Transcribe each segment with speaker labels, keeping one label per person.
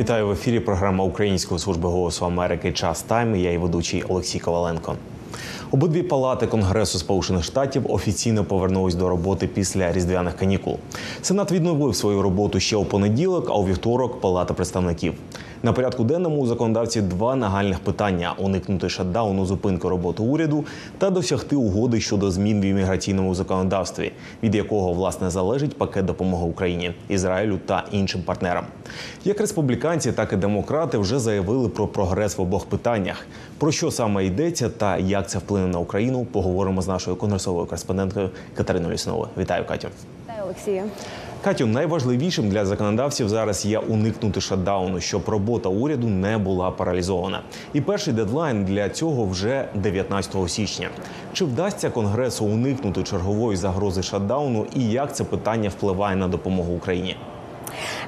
Speaker 1: Вітаю в ефірі. Програма Української служби голосу Америки Час Тайм. Я і ведучий Олексій Коваленко. Обидві палати Конгресу Сполучених Штатів офіційно повернулись до роботи після різдвяних канікул. Сенат відновив свою роботу ще у понеділок, а у вівторок Палата представників. На порядку денному у законодавці два нагальних питання: уникнути шатдауну, зупинки роботи уряду та досягти угоди щодо змін в імміграційному законодавстві, від якого власне залежить пакет допомоги Україні, Ізраїлю та іншим партнерам. Як республіканці, так і демократи вже заявили про прогрес в обох питаннях. Про що саме йдеться та як це вплине на Україну, поговоримо з нашою конгресовою кореспонденткою Катериною Лісновою. Вітаю, Катю.
Speaker 2: Вітаю, Олексію.
Speaker 1: Катю, найважливішим для законодавців зараз є уникнути шатдауну, щоб робота уряду не була паралізована. І перший дедлайн для цього вже 19 січня. Чи вдасться конгресу уникнути чергової загрози шатдауну і як це питання впливає на допомогу Україні?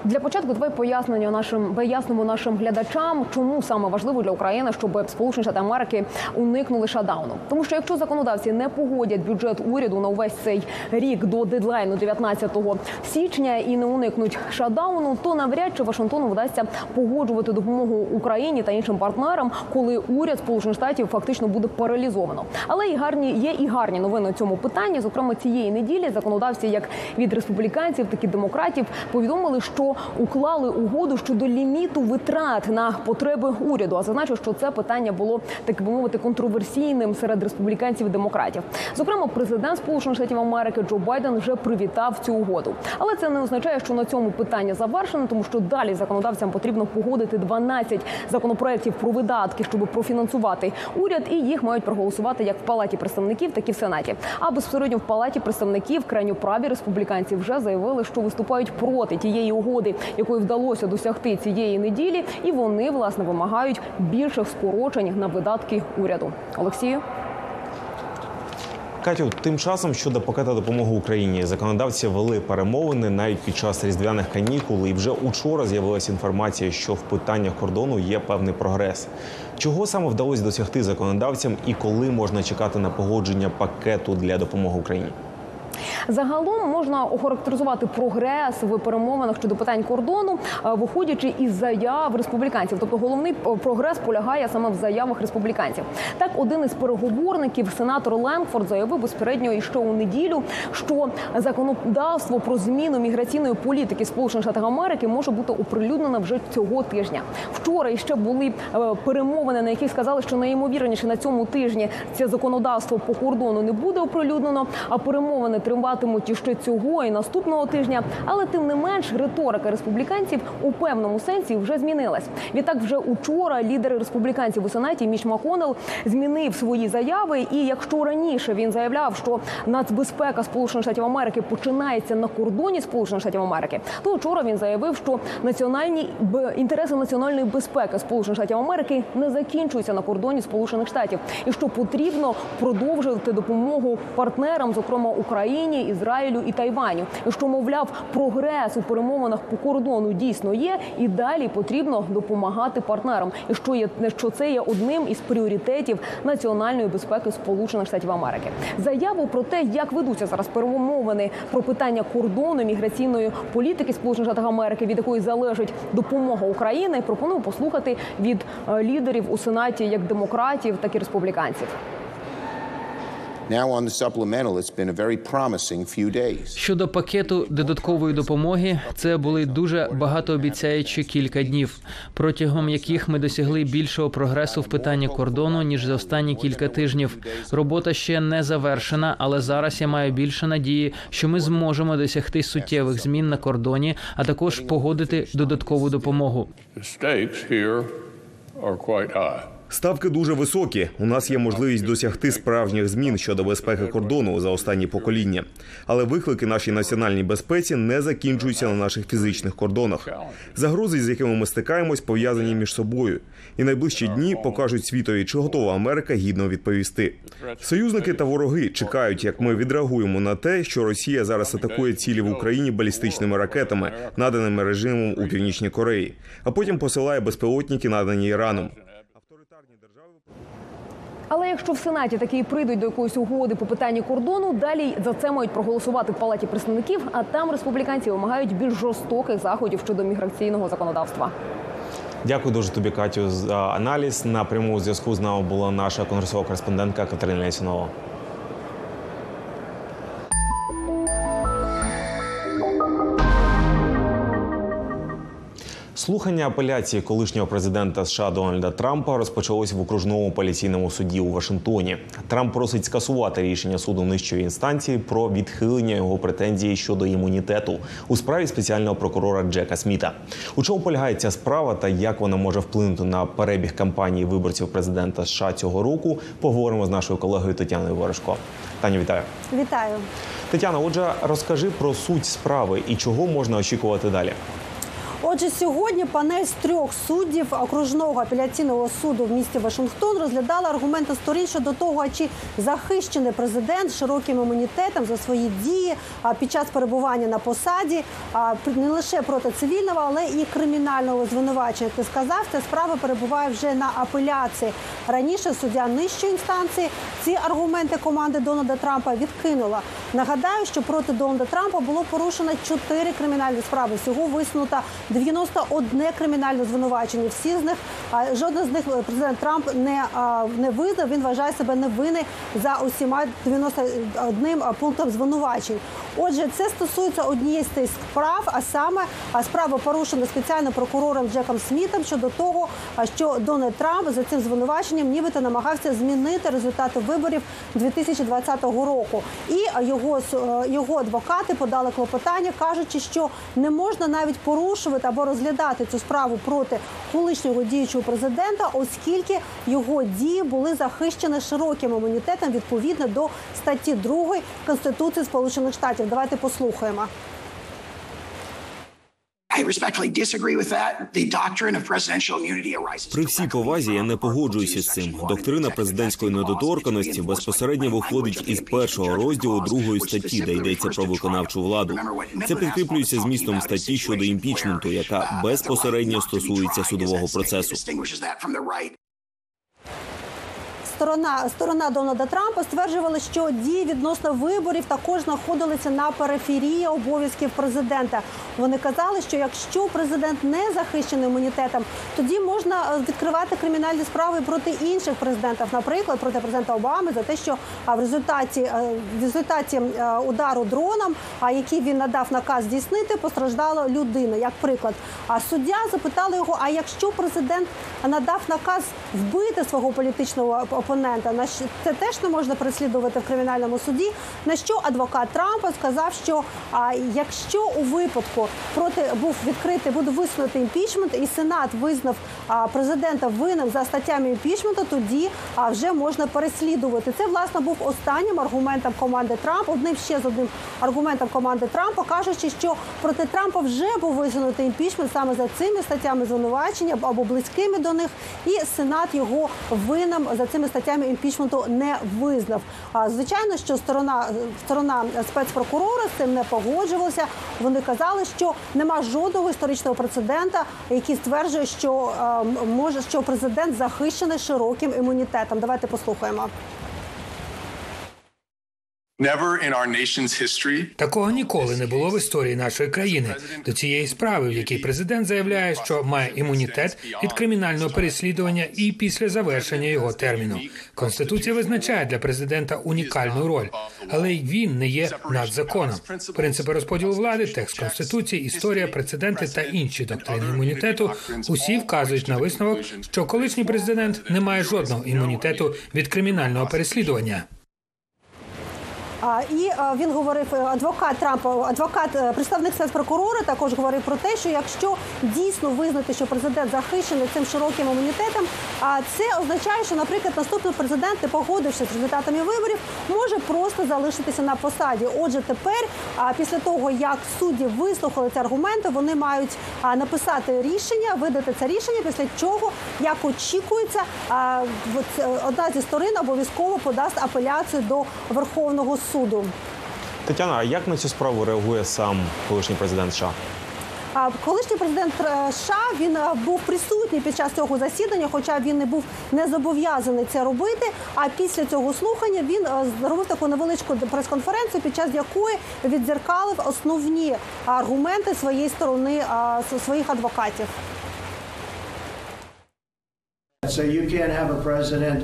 Speaker 2: Для початку давай пояснення нашим вияснимо нашим глядачам, чому саме важливо для України, щоб Сполучені Штати Америки уникнули шатдауну. Тому що якщо законодавці не погодять бюджет уряду на увесь цей рік до дедлайну 19 січня і не уникнуть шатдауну, то навряд чи Вашингтону вдасться погоджувати допомогу Україні та іншим партнерам, коли уряд Сполучених Штатів фактично буде паралізовано. Але і гарні є і гарні новини у цьому питанні. Зокрема, цієї неділі законодавці, як від республіканців, так і демократів, повідомили, що уклали угоду щодо ліміту витрат на потреби уряду. А зазначу, що це питання було так би мовити контроверсійним серед республіканців і демократів. Зокрема, президент Сполучених Штатів Америки Джо Байден вже привітав цю угоду. Але це не означає, що на цьому питання завершено, тому що далі законодавцям потрібно погодити 12 законопроєктів про видатки, щоб профінансувати уряд, і їх мають проголосувати як в палаті представників, так і в сенаті. А безпосередньо в палаті представників крайньоправі республіканці вже заявили, що виступають проти тієї угоди, якої вдалося досягти цієї неділі, і вони власне вимагають більших скорочень на видатки уряду. Олексію.
Speaker 1: Катю, тим часом щодо пакета допомоги Україні законодавці вели перемовини навіть під час різдвяних канікул. І вже учора з'явилася інформація, що в питаннях кордону є певний прогрес. Чого саме вдалося досягти законодавцям, і коли можна чекати на погодження пакету для допомоги Україні?
Speaker 2: Загалом можна охарактеризувати прогрес в перемовинах щодо питань кордону, е, виходячи із заяв республіканців. Тобто головний е, прогрес полягає саме в заявах республіканців. Так, один із переговорників, сенатор Ленгфорд, заявив безпередньо і ще у неділю, що законодавство про зміну міграційної політики Сполучених Штатів Америки може бути оприлюднено вже цього тижня. Вчора іще були е, перемовини, на яких сказали, що найімовірніше на цьому тижні це законодавство по кордону не буде оприлюднено, а перемовини триватимуть іще цього і наступного тижня. Але тим не менш, риторика республіканців у певному сенсі вже змінилась. Відтак, вже учора лідер республіканців у сенаті Міч Маконел змінив свої заяви. І якщо раніше він заявляв, що нацбезпека Сполучених Штатів Америки починається на кордоні Сполучених Штатів Америки, то вчора він заявив, що національні б- інтереси національної безпеки Сполучених Штатів Америки не закінчуються на кордоні Сполучених Штатів, і що потрібно продовжувати допомогу партнерам, зокрема Україні, Ізраїлю і Тайваню. Що мовляв, прогрес у перемовинах по кордону дійсно є, і далі потрібно допомагати партнерам. І що є що це є одним із пріоритетів національної безпеки Сполучених Штатів Америки. Заяву про те, як ведуться зараз перемовини про питання кордону міграційної політики Сполучених Штатів Америки, від якої залежить допомога України, пропоную послухати від е, лідерів у сенаті як демократів, так і республіканців.
Speaker 3: Щодо пакету додаткової допомоги, це були дуже багатообіцяючі кілька днів, протягом яких ми досягли більшого прогресу в питанні кордону ніж за останні кілька тижнів. Робота ще не завершена, але зараз я маю більше надії, що ми зможемо досягти суттєвих змін на кордоні, а також погодити додаткову допомогу.
Speaker 4: The stakes here are quite high.
Speaker 1: Ставки дуже високі. У нас є можливість досягти справжніх змін щодо безпеки кордону за останні покоління. Але виклики нашій національній безпеці не закінчуються на наших фізичних кордонах. Загрози, з якими ми стикаємось, пов'язані між собою. І найближчі дні покажуть світові, чи готова Америка гідно відповісти. Союзники та вороги чекають, як ми відреагуємо на те, що Росія зараз атакує цілі в Україні балістичними ракетами, наданими режимом у північній Кореї, а потім посилає безпілотники, надані Іраном.
Speaker 2: Але якщо в сенаті таки прийдуть до якоїсь угоди по питанні кордону, далі за це мають проголосувати в палаті представників. А там республіканці вимагають більш жорстоких заходів щодо міграційного законодавства.
Speaker 1: Дякую дуже тобі, Катю, за аналіз. На прямому зв'язку з нами була наша конгресова кореспондентка Катерина Лесінова. Слухання апеляції колишнього президента США Дональда Трампа розпочалось в окружному апеляційному суді у Вашингтоні. Трамп просить скасувати рішення суду нижчої інстанції про відхилення його претензії щодо імунітету у справі спеціального прокурора Джека Сміта. У чому полягає ця справа та як вона може вплинути на перебіг кампанії виборців президента США цього року? Поговоримо з нашою колегою Тетяною Ворожко. Таню, вітаю.
Speaker 5: Вітаю.
Speaker 1: Тетяна. Отже, розкажи про суть справи і чого можна очікувати далі.
Speaker 5: Отже, сьогодні панель з трьох суддів окружного апеляційного суду в місті Вашингтон розглядала аргументи сторін щодо того, чи захищений президент широким імунітетом за свої дії під час перебування на посаді, а, не лише проти цивільного, але і кримінального звинувачення. Ти сказав, ця справа перебуває вже на апеляції. Раніше суддя нижчої інстанції ці аргументи команди Дональда Трампа відкинула. Нагадаю, що проти Дональда Трампа було порушено чотири кримінальні справи. Всього висунуто 91 кримінальне звинувачення. Всі з них жодне з них президент Трамп не, не визнав. Він вважає себе невинний за усіма 91 пунктом звинувачень. Отже, це стосується однієї з тих справ, а саме справа порушена спеціальним прокурором Джеком Смітом щодо того, що Дональд Трамп за цим звинуваченням нібито намагався змінити результати виборів 2020 року. І його е, його адвокати подали клопотання, кажучи, що не можна навіть порушувати або розглядати цю справу проти колишнього діючого президента, оскільки його дії були захищені широким імунітетом відповідно до статті 2 Конституції Сполучених Штатів. Давайте послухаємо.
Speaker 6: При всій повазі я не погоджуюся з цим. Доктрина президентської недоторканості безпосередньо виходить із першого розділу другої статті, де йдеться про виконавчу владу. Це підкріплюється змістом статті щодо імпічменту, яка безпосередньо стосується судового процесу.
Speaker 5: Сторона сторона Дональда Трампа стверджувала, що дії відносно виборів також знаходилися на периферії обов'язків президента. Вони казали, що якщо президент не захищений імунітетом, тоді можна е, відкривати кримінальні справи проти інших президентів, наприклад, проти президента Обами за те, що в результаті е, в результаті е, удару дроном, а який він надав наказ здійснити, постраждала людина. Як приклад, а суддя запитали його: а якщо президент надав наказ вбити свого політичного опонента, на що це теж не можна переслідувати в кримінальному суді. На що адвокат Трампа сказав, що а, якщо у випадку проти був відкритий, буде висунутий імпічмент, і сенат визнав а, президента винним за статтями імпічменту, тоді а, вже можна переслідувати. Це власне був останнім аргументом команди Трампа. Одним ще з одним аргументом команди Трампа, кажучи, що проти Трампа вже був висунутий імпічмент саме за цими статтями звинувачення або близькими до них, і сенат його винним за цими статтями імпічменту не визнав. А звичайно, що сторона сторона спецпрокурора з цим не погоджувалася. Вони казали, що нема жодного історичного прецедента, який стверджує, що е, може що президент захищений широким імунітетом. Давайте послухаємо.
Speaker 7: Такого ніколи не було в історії нашої країни до цієї справи, в якій президент заявляє, що має імунітет від кримінального переслідування і після завершення його терміну. Конституція визначає для президента унікальну роль, але й він не є над законом. Принципи розподілу влади, текст конституції, історія, прецеденти та інші доктрини імунітету усі вказують на висновок, що колишній президент не має жодного імунітету від кримінального переслідування.
Speaker 5: І він говорив е, адвокат Трампа, адвокат, е, представник спецпрокурора також говорив про те, що якщо дійсно визнати, що президент захищений цим широким імунітетом, а це означає, що, наприклад, наступний президент, не погодившись з результатами виборів, може просто залишитися на посаді. Отже, тепер, після того як судді вислухали ці аргументи, вони мають написати рішення, видати це рішення, після чого, як очікується, одна зі сторін обов'язково подасть апеляцію до Верховного суду.
Speaker 1: Тетяна, а як на цю справу реагує сам колишній президент США?
Speaker 5: Колишній президент е, США він е, був присутній під час цього засідання, хоча він не був не зобов'язаний це робити. А після цього слухання він е, зробив таку невеличку прес-конференцію, під час якої відзеркалив основні аргументи своєї сторони своїх адвокатів.
Speaker 8: So you can't have a president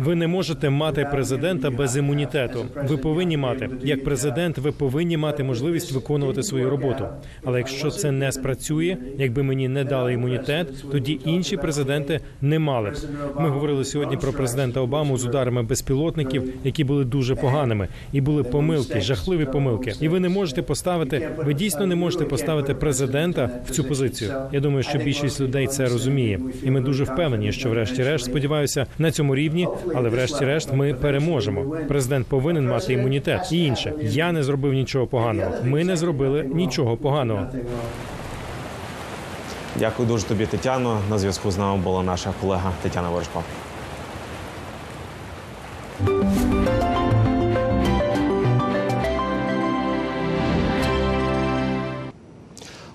Speaker 9: Ви не можете мати президента без імунітету. Ви повинні мати як президент. Ви повинні мати можливість виконувати свою роботу. Але якщо це не спрацює, якби мені не дали імунітет, тоді інші президенти не мали. Ми говорили сьогодні про президента Обаму з ударами безпілотників, які були дуже поганими, і були помилки, жахливі помилки. І ви не можете поставити. Ви дійсно не можете поставити президента в цю позицію. Я думаю, що більшість людей це розуміє, і ми дуже впевнені, що, врешті-решт, сподіваюся, на цьому рівні. Але врешті-решт ми переможемо. Президент повинен мати імунітет і інше. Я не зробив нічого поганого. Ми не зробили нічого поганого.
Speaker 1: Дякую дуже тобі, Тетяно. На зв'язку з нами була наша колега Тетяна Ворожко.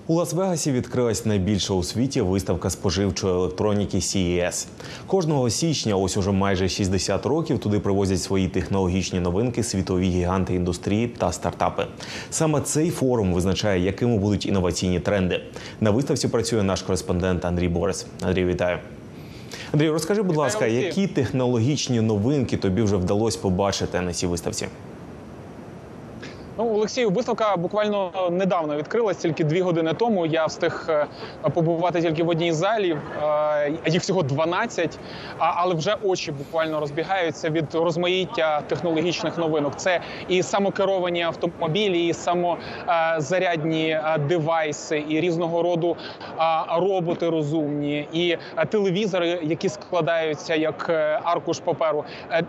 Speaker 1: У Лас-Вегасі відкрилась найбільша у світі виставка споживчої електроніки CES. Кожного січня, ось уже майже 60 років, туди привозять свої технологічні новинки, світові гіганти індустрії та стартапи. Саме цей форум визначає, якими будуть інноваційні тренди. На виставці працює наш кореспондент Андрій Борис. Андрій, вітаю. Андрій, розкажи, будь ласка, які технологічні новинки тобі вже вдалося побачити на цій виставці?
Speaker 10: Ну, Олексію, виставка буквально недавно відкрилась, тільки дві години тому. Я встиг е, побувати тільки в одній залі. е, Їх всього 12, але вже очі буквально розбігаються від розмаїття технологічних новинок. Це і самокеровані автомобілі, і самозарядні е, девайси, і різного роду роботи розумні, і телевізори, які складаються як аркуш паперу.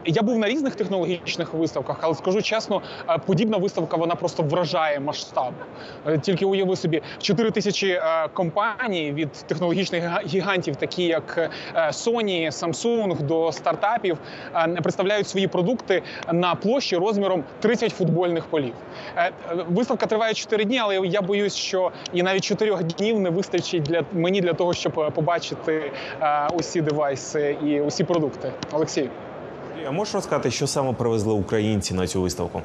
Speaker 10: Я був на різних технологічних виставках, але скажу чесно, подібна виставка вона просто вражає масштаб. Е, Тільки уяви собі 4 тисячі е, компаній від технологічних гігантів, такі як е, Sony, Samsung, до стартапів, представляють свої продукти на площі розміром 30 футбольних полів. Виставка триває 4 дні, але я боюсь, що і навіть 4 днів не вистачить для мені для того, щоб побачити усі девайси і усі продукти. Олексій.
Speaker 1: А можеш розказати, що саме привезли українці на цю виставку?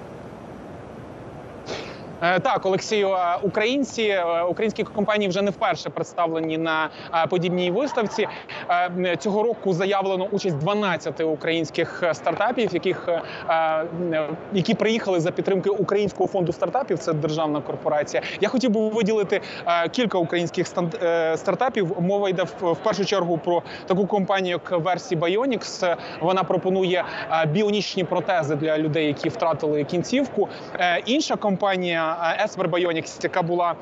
Speaker 10: Е, Так, Олексію, е, українці, е, українські компанії вже не вперше представлені на подібній виставці. Цього року заявлено участь 12 українських стартапів, яких які приїхали за підтримки Українського фонду стартапів. Це державна корпорація. Я хотів би виділити кілька українських стартапів. Мова йде в першу чергу про таку компанію, як Versi Bionics. Вона пропонує біонічні протези для людей, які втратили кінцівку. Інша компанія е, Esper Bionics, яка була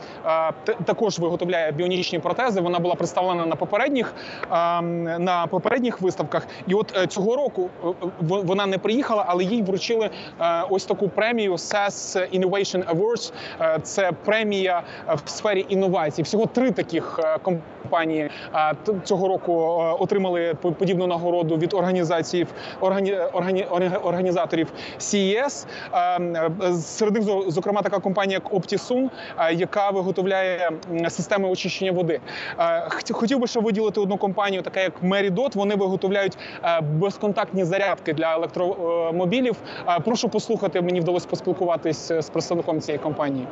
Speaker 10: е, також виготовляє біонічні протези. Вона була представлена на попередніх е, на попередніх виставках. І от е, цього року е, вона не приїхала, але їй вручили е, ось таку премію SES Innovation Awards. Е, Це премія е, в сфері інновацій. Всього три таких е, компанії е, цього року е, отримали по- подібну нагороду від організацій органі, органі, органі- організаторів CES. Е, е, Серед них зокрема така компанія, як Optisun, е, яка виготовляє системи очищення води. Е, Хотів би ще виділити одну компанію, така як Meridot. Вони виготовляють е, безконтактні зарядки для електромобілів. Прошу послухати, мені вдалося поспілкуватись з представником цієї компанії.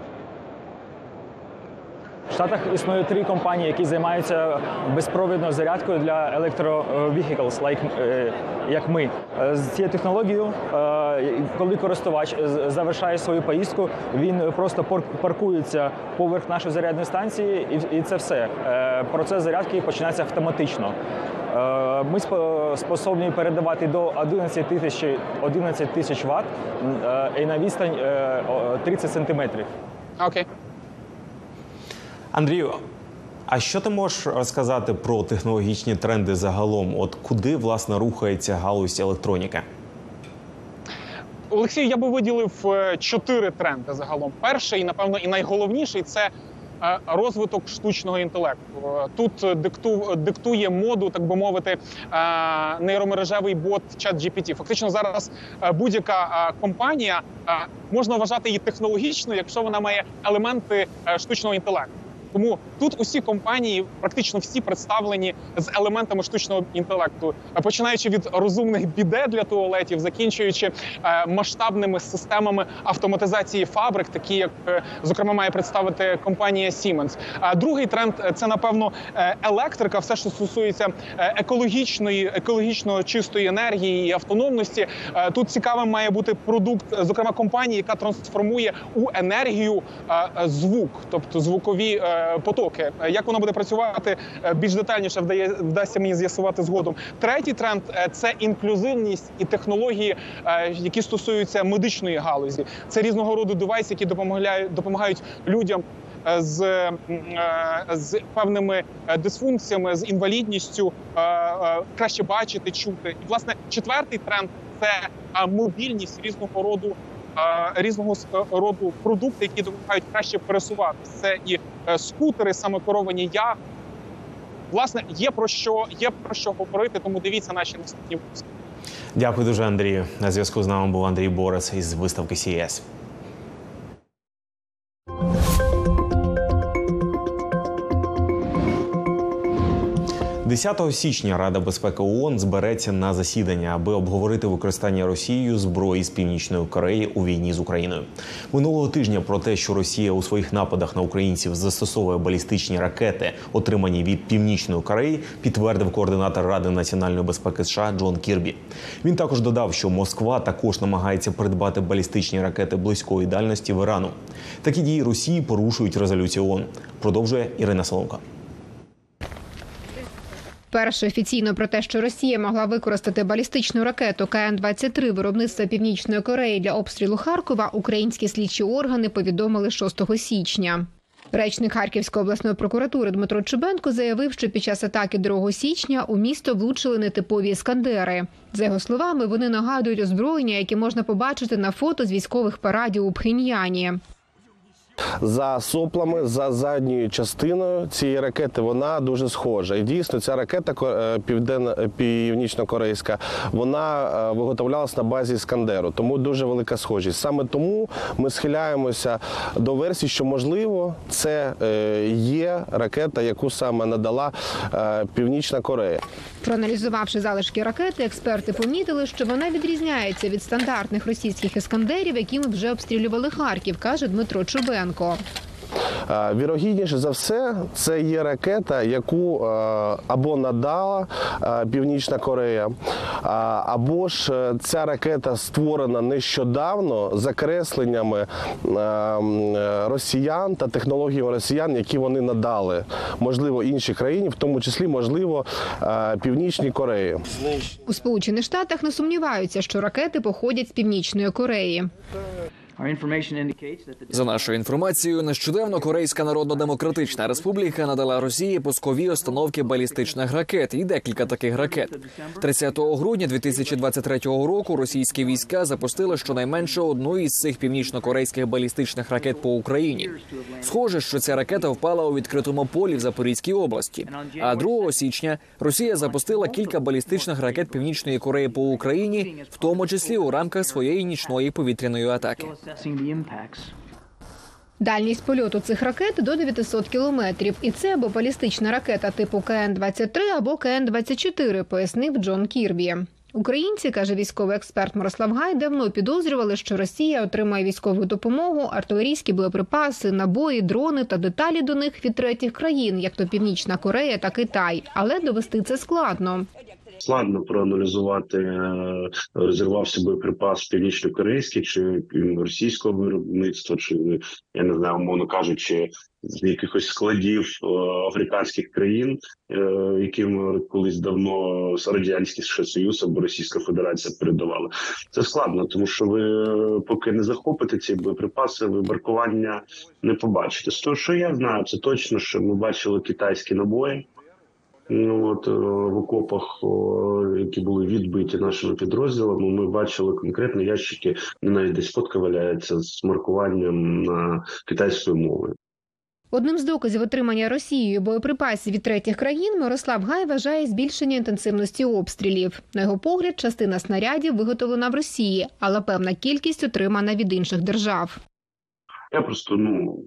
Speaker 11: В Штатах існує три компанії, які займаються безпровідною зарядкою для електровehicles, like, е, як ми. Е, З цією технологією, е, коли користувач завершає свою поїздку, він просто паркується поверх нашої зарядної станції, і, це все. Процес зарядки починається автоматично. Ми спо- способні передавати до 11 тисяч 11 тисяч Вт е, і на відстань е, 30 сантиметрів.
Speaker 10: Окей.
Speaker 1: Андрію, а що ти можеш розказати про технологічні тренди загалом? От куди власне рухається галузь електроніки?
Speaker 10: Олексій, я би виділив е, чотири тренди загалом. Перший, і напевно, і найголовніший це е, розвиток штучного інтелекту. Е, Тут дикту, диктує моду, так би мовити, нейромережевий бот ChatGPT. Фактично зараз будь-яка компанія можна вважати її технологічною, якщо вона має елементи штучного інтелекту. Тому тут усі компанії, практично всі представлені з елементами штучного інтелекту, е, починаючи від розумних біде для туалетів, закінчуючи е, масштабними системами автоматизації фабрик, такі як е, зокрема має представити компанія Siemens. Другий тренд це напевно електрика, все що стосується екологічної, екологічно чистої енергії і автономності. Тут цікавим має бути продукт, зокрема компанії, яка трансформує у енергію звук, тобто звукові потоки. Як воно буде працювати е, більш детальніше, вдає вдасться мені з'ясувати згодом. Третій тренд е, це інклюзивність і технології, е, які стосуються медичної галузі. Це різного роду девайси, які допомагають допомагають людям. З, з певними дисфункціями, з інвалідністю краще бачити, чути. І власне четвертий тренд це мобільність різного роду різного е, роду продукти, які допомагають краще пересуватися. Це і е, скутери, саме керовані яхти. Власне, є про що є про що говорити, тому дивіться наші наступні випуски.
Speaker 1: Дякую дуже, Андрію. На зв'язку з нами був Андрій Борис із виставки CES. 10 січня Рада безпеки ООН збереться на засідання, аби обговорити використання Росією зброї з північної Кореї у війні з Україною. Минулого тижня про те, що Росія у своїх нападах на українців застосовує балістичні ракети, отримані від північної Кореї, підтвердив координатор Ради національної безпеки США Джон Кірбі. Він також додав, що Москва також намагається придбати балістичні ракети близької дальності в Ірану. Такі дії Росії порушують резолюцію ООН. Продовжує Ірина Соломка.
Speaker 12: Перше офіційно про те, що Росія могла використати балістичну ракету КН-23 виробництва Північної Кореї для обстрілу Харкова, українські слідчі органи повідомили 6 січня. Речник Харківської обласної прокуратури Дмитро Чубенко заявив, що під час атаки 2 січня у місто влучили нетипові іскандери. За його словами, вони нагадують озброєння, яке можна побачити на фото з військових парадів у Пхеньяні.
Speaker 13: За соплами, за задньою частиною цієї ракети вона дуже схожа. І дійсно ця ракета е, південно північно-корейська, вона е, виготовлялась на базі Іскандеру, тому дуже велика схожість. Саме тому ми схиляємося до версії, що можливо це е, є ракета, яку саме надала е, Північна Корея.
Speaker 12: Проаналізувавши залишки ракети, експерти помітили, що вона відрізняється від стандартних російських іскандерів, якими вже обстрілювали Харків, каже Дмитро Чубенко.
Speaker 13: Е, Вірогідніше за все, це є ракета, яку е, або надала е, Північна Корея, або ж ця ракета створена нещодавно закресленнями росіян та технологіями росіян, які вони надали, можливо, іншій країні, в тому числі, можливо, Північній Кореї.
Speaker 12: У Сполучених Штатах не сумніваються, що ракети походять з північної Кореї.
Speaker 14: За нашою інформацією, нещодавно Корейська Народно-Демократична Республіка надала Росії пускові установки балістичних ракет і декілька таких ракет. 30 грудня 2023 року російські війська запустили щонайменше одну із цих північно-корейських балістичних ракет по Україні. Схоже, що ця ракета впала у відкритому полі в Запорізькій області. А 2 січня Росія запустила кілька балістичних ракет Північної Кореї по Україні, в тому числі у рамках своєї нічної повітряної атаки.
Speaker 12: Дальність польоту цих ракет до 900 кілометрів. І це або балістична ракета типу КН-23 або КН-24, пояснив Джон Кірбі. Українці, каже військовий експерт Мирослав Гай, давно підозрювали, що Росія отримає військову допомогу, артилерійські боєприпаси, набої, дрони та деталі до них від третіх країн, як то Північна Корея та Китай. Але довести це складно.
Speaker 15: Складно проаналізувати, е, розірвався боєприпас північно-корейський чи російського виробництва, чи я не знаю, умовно кажучи, з якихось складів е, африканських країн, е, яким колись давно радянський США Союз або Російська Федерація передавали. Це складно, тому що ви поки не захопите ці боєприпаси, ви маркування не побачите. З того, що я знаю, це точно, що ми бачили китайські набої. Ну от е, в окопах, які були відбиті нашими підрозділами, ми бачили конкретно ящики, навіть десь фотка валяється з маркуванням на китайською мовою.
Speaker 12: Одним з доказів отримання Росією боєприпасів від третіх країн Мирослав Гай вважає збільшення інтенсивності обстрілів. На його погляд, частина снарядів виготовлена в Росії, але певна кількість отримана від інших держав.
Speaker 15: Я просто ну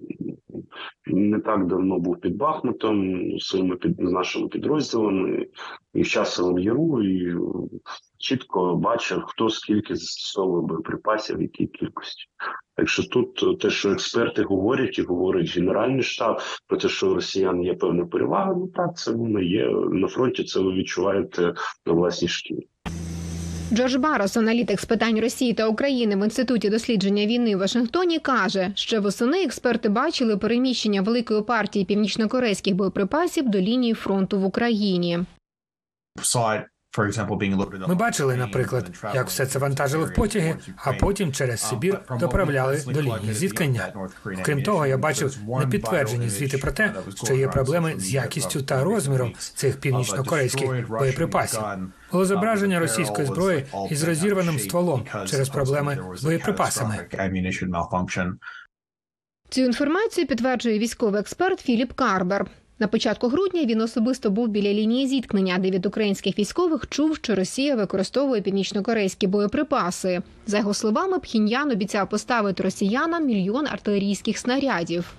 Speaker 15: не так давно був під Бахмутом своїми під нашими підрозділами і в часовому яру, і чітко бачив, хто скільки застосовує боєприпасів, в якій кількості. Так що тут те, що експерти говорять, і говорить Генеральний штаб про те, що у росіян є певна перевага, ну так це воно є на фронті. Це ви відчуваєте на власній шкірі.
Speaker 12: Джордж Барос, аналітик з питань Росії та України в інституті дослідження війни в Вашингтоні, каже, що восени експерти бачили переміщення великої партії північнокорейських боєприпасів до лінії фронту в Україні.
Speaker 7: Ми бачили, наприклад, як все це вантажили в потяги, а потім через Сибір доправляли до лінії зіткнення. Крім того, я бачив непідтверджені звіти про те, що є проблеми з якістю та розміром цих північнокорейських боєприпасів. Було зображення російської зброї із розірваним стволом через проблеми з боєприпасами.
Speaker 12: Цю інформацію підтверджує військовий експерт Філіп Карбер. На початку грудня він особисто був біля лінії зіткнення, де від українських військових чув, що Росія використовує північнокорейські боєприпаси. За його словами, Пхіньян обіцяв поставити росіянам мільйон артилерійських снарядів.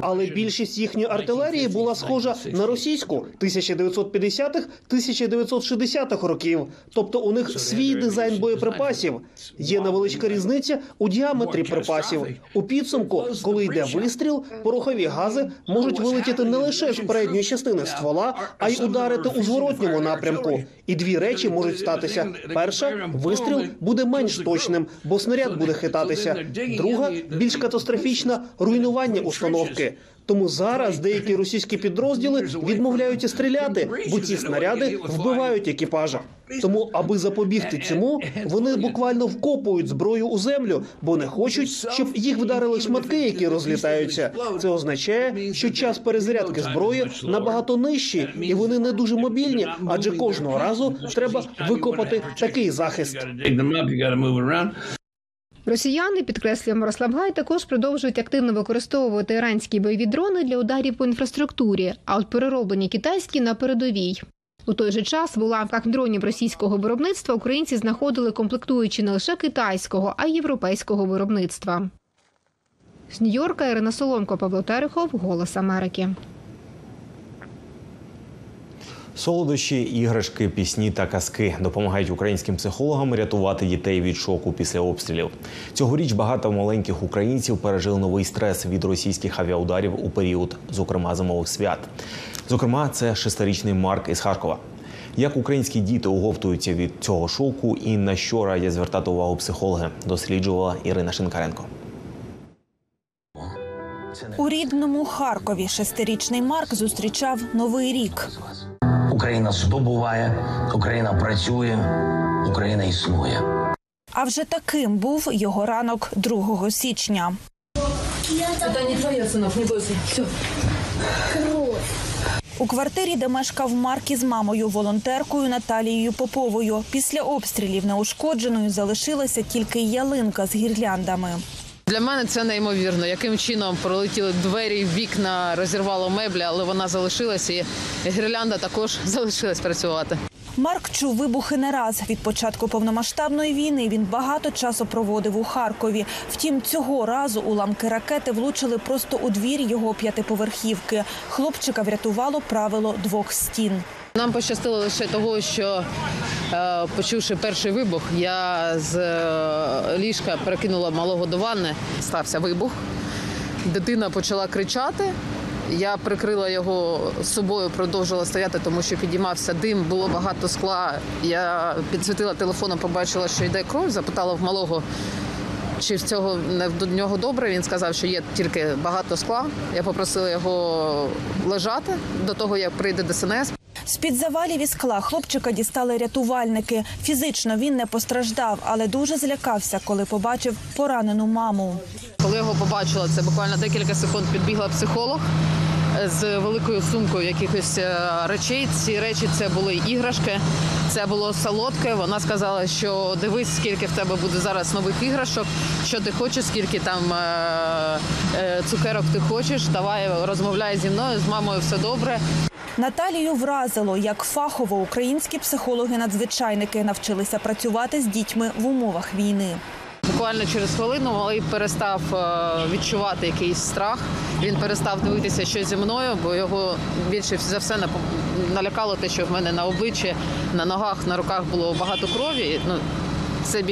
Speaker 16: Але більшість їхньої артилерії була схожа на російську 1950-х, 1960-х років. Тобто у них свій дизайн боєприпасів. Є невеличка різниця у діаметрі припасів. У підсумку, коли йде вистріл, порохові гази можуть вилетіти не лише з передньої частини ствола, а й ударити у зворотньому напрямку. І дві речі можуть статися: перша вистріл буде менш точним, бо снаряд буде хитатися. Друга більш катастрофічна руйнування установки. Тому зараз деякі російські підрозділи відмовляються стріляти, бо ці снаряди вбивають екіпажа. Тому, аби запобігти цьому, вони буквально вкопують зброю у землю, бо не хочуть, щоб їх вдарили шматки, які розлітаються. Це означає, що час перезарядки зброї набагато нижчий, і вони не дуже мобільні, адже кожного разу треба викопати такий захист.
Speaker 12: Росіяни, підкреслює Мирослав Гай, також продовжують активно використовувати іранські бойові дрони для ударів по інфраструктурі, а от перероблені китайські на передовій. У той же час в уламках дронів російського виробництва українці знаходили комплектуючі не лише китайського, а й європейського виробництва. З Нью-Йорка Ірина Соломко, Павло Терехов, Голос Америки.
Speaker 1: Солодощі, іграшки, пісні та казки допомагають українським психологам рятувати дітей від шоку після обстрілів. Цьогоріч багато маленьких українців пережили новий стрес від російських авіаударів у період, зокрема зимових свят. Зокрема, це шестирічний Марк із Харкова. Як українські діти оговтуються від цього шоку і на що радять звертати увагу психологи, досліджувала Ірина Шинкаренко.
Speaker 17: У рідному Харкові шестирічний Марк зустрічав новий рік.
Speaker 18: Україна здобуває, Україна працює, Україна існує.
Speaker 17: А вже таким був його ранок 2 січня.
Speaker 19: Це не твоє, синок, не бойся. Все.
Speaker 17: У квартирі, де мешкав Марк із мамою, волонтеркою Наталією Поповою. Після обстрілів неушкодженою залишилася тільки ялинка з гірляндами.
Speaker 20: Для мене це неймовірно. Яким чином пролетіли двері, вікна, розірвало меблі, але вона залишилася і гірлянда також залишилась працювати.
Speaker 17: Марк чув вибухи не раз. Від початку повномасштабної війни він багато часу проводив у Харкові. Втім, цього разу уламки ракети влучили просто у двір його п'ятиповерхівки. Хлопчика врятувало правило двох стін.
Speaker 20: Нам пощастило лише того, що е, почувши перший вибух, я з е, ліжка перекинула малого до ванни. Стався вибух. Дитина почала кричати. Я прикрила його собою, продовжила стояти, тому що підіймався дим, було багато скла. Я підсвітила телефоном, побачила, що йде кров, запитала в малого, чи в цього не до нього добре. Він сказав, що є тільки багато скла. Я попросила його лежати до того, як прийде ДСНС.
Speaker 17: З-під завалів і скла хлопчика дістали рятувальники. Фізично він не постраждав, але дуже злякався, коли побачив поранену маму.
Speaker 20: Коли його побачила, це буквально декілька секунд підбігла психолог з великою сумкою якихось е, речей. Ці речі це були іграшки, це було солодке. Вона сказала, що дивись, скільки в тебе буде зараз нових іграшок, що ти хочеш, скільки там е, е, цукерок ти хочеш. Давай розмовляй зі мною, з мамою все добре.
Speaker 17: Наталію вразило, як фахово українські психологи-надзвичайники навчилися працювати з дітьми в умовах війни.
Speaker 20: Буквально через хвилину малий перестав е, відчувати якийсь страх. Він перестав дивитися, що зі мною, бо його більше за все налякало те, що в мене на обличчі, на ногах, на руках було багато крові. Ну, це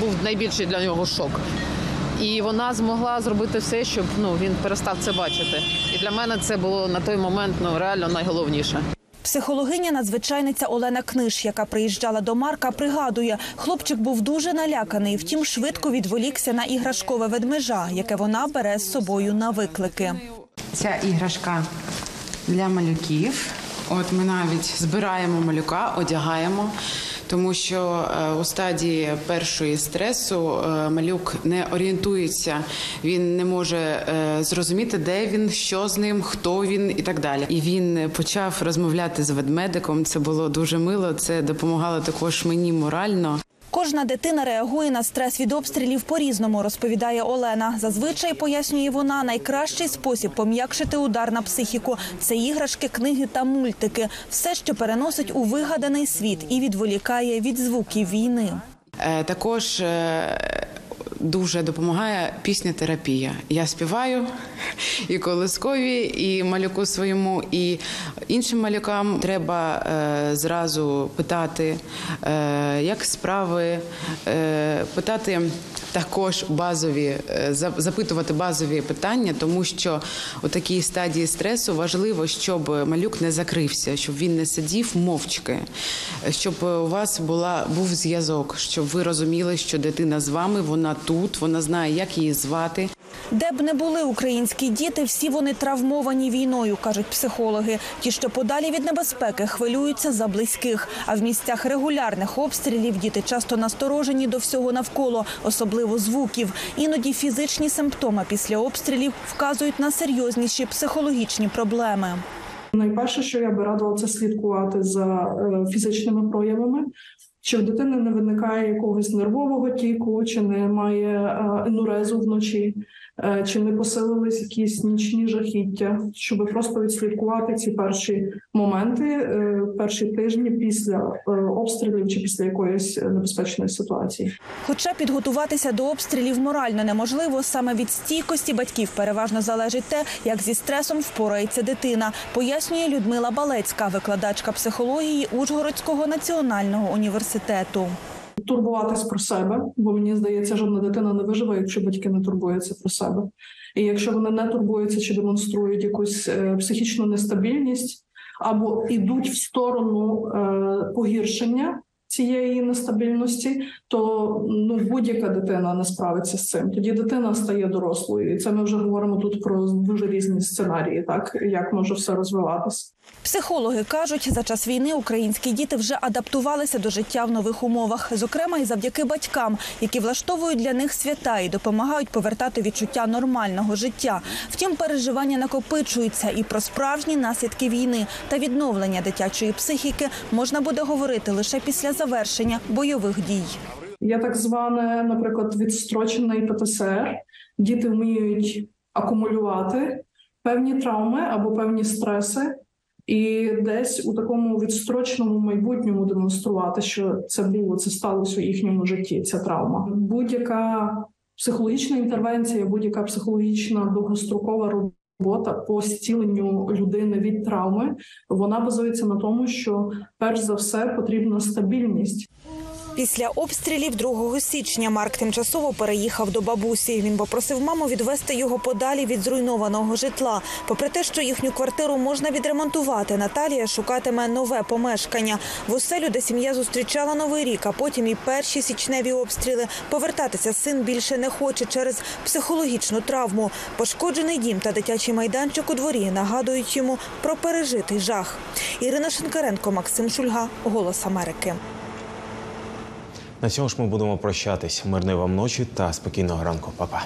Speaker 20: був найбільший для нього шок. І вона змогла зробити все, щоб ну він перестав це бачити. І для мене це було на той момент ну реально найголовніше.
Speaker 17: Психологиня надзвичайниця Олена Книж, яка приїжджала до Марка, пригадує, хлопчик був дуже наляканий, втім швидко відволікся на іграшкове ведмежа, яке вона бере з собою на виклики.
Speaker 21: Ця іграшка для малюків. От ми навіть збираємо малюка, одягаємо, тому що е, у стадії першої стресу е, малюк не орієнтується, він не може е, зрозуміти, де він, що з ним, хто він і так далі. І він почав розмовляти з ведмедиком. Це було дуже мило. Це допомагало також мені морально.
Speaker 17: Кожна дитина реагує на стрес від обстрілів по-різному, розповідає Олена. Зазвичай пояснює вона, найкращий спосіб пом'якшити удар на психіку це іграшки, книги та мультики, все, що переносить у вигаданий світ і відволікає від звуків війни.
Speaker 21: Е, Також е, дуже допомагає пісня терапія. Я співаю і колискові, і малюку своєму, і іншим малюкам треба е, зразу питати, е, як справи, е, питати. Також базові е, запитувати базові питання, тому що у такій стадії стресу важливо, щоб малюк не закрився, щоб він не сидів мовчки, щоб у вас була був зв'язок, щоб ви розуміли, що дитина з вами, вона тут, вона знає, як її звати.
Speaker 17: Де б не були українські діти, всі вони травмовані війною, кажуть психологи. Ті, що подалі від небезпеки, хвилюються за близьких. А в місцях регулярних обстрілів діти часто насторожені до всього навколо, особливо звуків. Іноді фізичні симптоми після обстрілів вказують на серйозніші психологічні проблеми.
Speaker 22: Найперше, що я би радила, це слідкувати за е, фізичними проявами. Чи в дитини не виникає якогось нервового тіку, чи немає має енурезу вночі, е, чи не посилились якісь нічні жахіття, щоб просто відслідкувати ці перші моменти, е, перші тижні після е, обстрілів чи після якоїсь е, небезпечної ситуації.
Speaker 17: Хоча підготуватися до обстрілів морально неможливо, саме від стійкості батьків переважно залежить те, як зі стресом впорається дитина, пояснює Людмила Балецька, викладачка психології Ужгородського національного університету.
Speaker 22: Турбуватись про себе, бо мені здається, жодна дитина не виживе, якщо батьки не турбуються про себе. І якщо вони не турбуються чи демонструють якусь е, психічну нестабільність, або йдуть в сторону е, погіршення цієї нестабільності, то ну будь-яка дитина не справиться з цим. Тоді дитина стає дорослою, і це ми вже говоримо тут про дуже різні сценарії, так як може все розвиватися.
Speaker 17: Психологи кажуть, за час війни українські діти вже адаптувалися до життя в нових умовах, зокрема і завдяки батькам, які влаштовують для них свята і допомагають повертати відчуття нормального життя. Втім, переживання накопичуються, і про справжні наслідки війни та відновлення дитячої психіки можна буде говорити лише після завершення бойових дій.
Speaker 22: Є так зване, наприклад, відстрочений ПТСР. Діти вміють акумулювати певні травми або певні стреси, і десь у такому відстроченому майбутньому демонструвати, що це було, це сталося у їхньому житті. Ця травма. Будь-яка психологічна інтервенція, будь-яка психологічна довгострокова робота по зціленню людини від травми, вона базується на тому, що перш за все потрібна стабільність.
Speaker 17: Після обстрілів 2 січня Марк тимчасово переїхав до бабусі. Він попросив маму відвести його подалі від зруйнованого житла. Попри те, що їхню квартиру можна відремонтувати, Наталія шукатиме нове помешкання. В оселю, де сім'я зустрічала новий рік, а потім і перші січневі обстріли. Повертатися син більше не хоче через психологічну травму. Пошкоджений дім та дитячий майданчик у дворі нагадують йому про пережитий жах. Ірина Шинкаренко, Максим Шульга, Голос Америки.
Speaker 1: На цьому ж ми будемо прощатись. Мирної вам ночі та спокійного ранку. Па-па.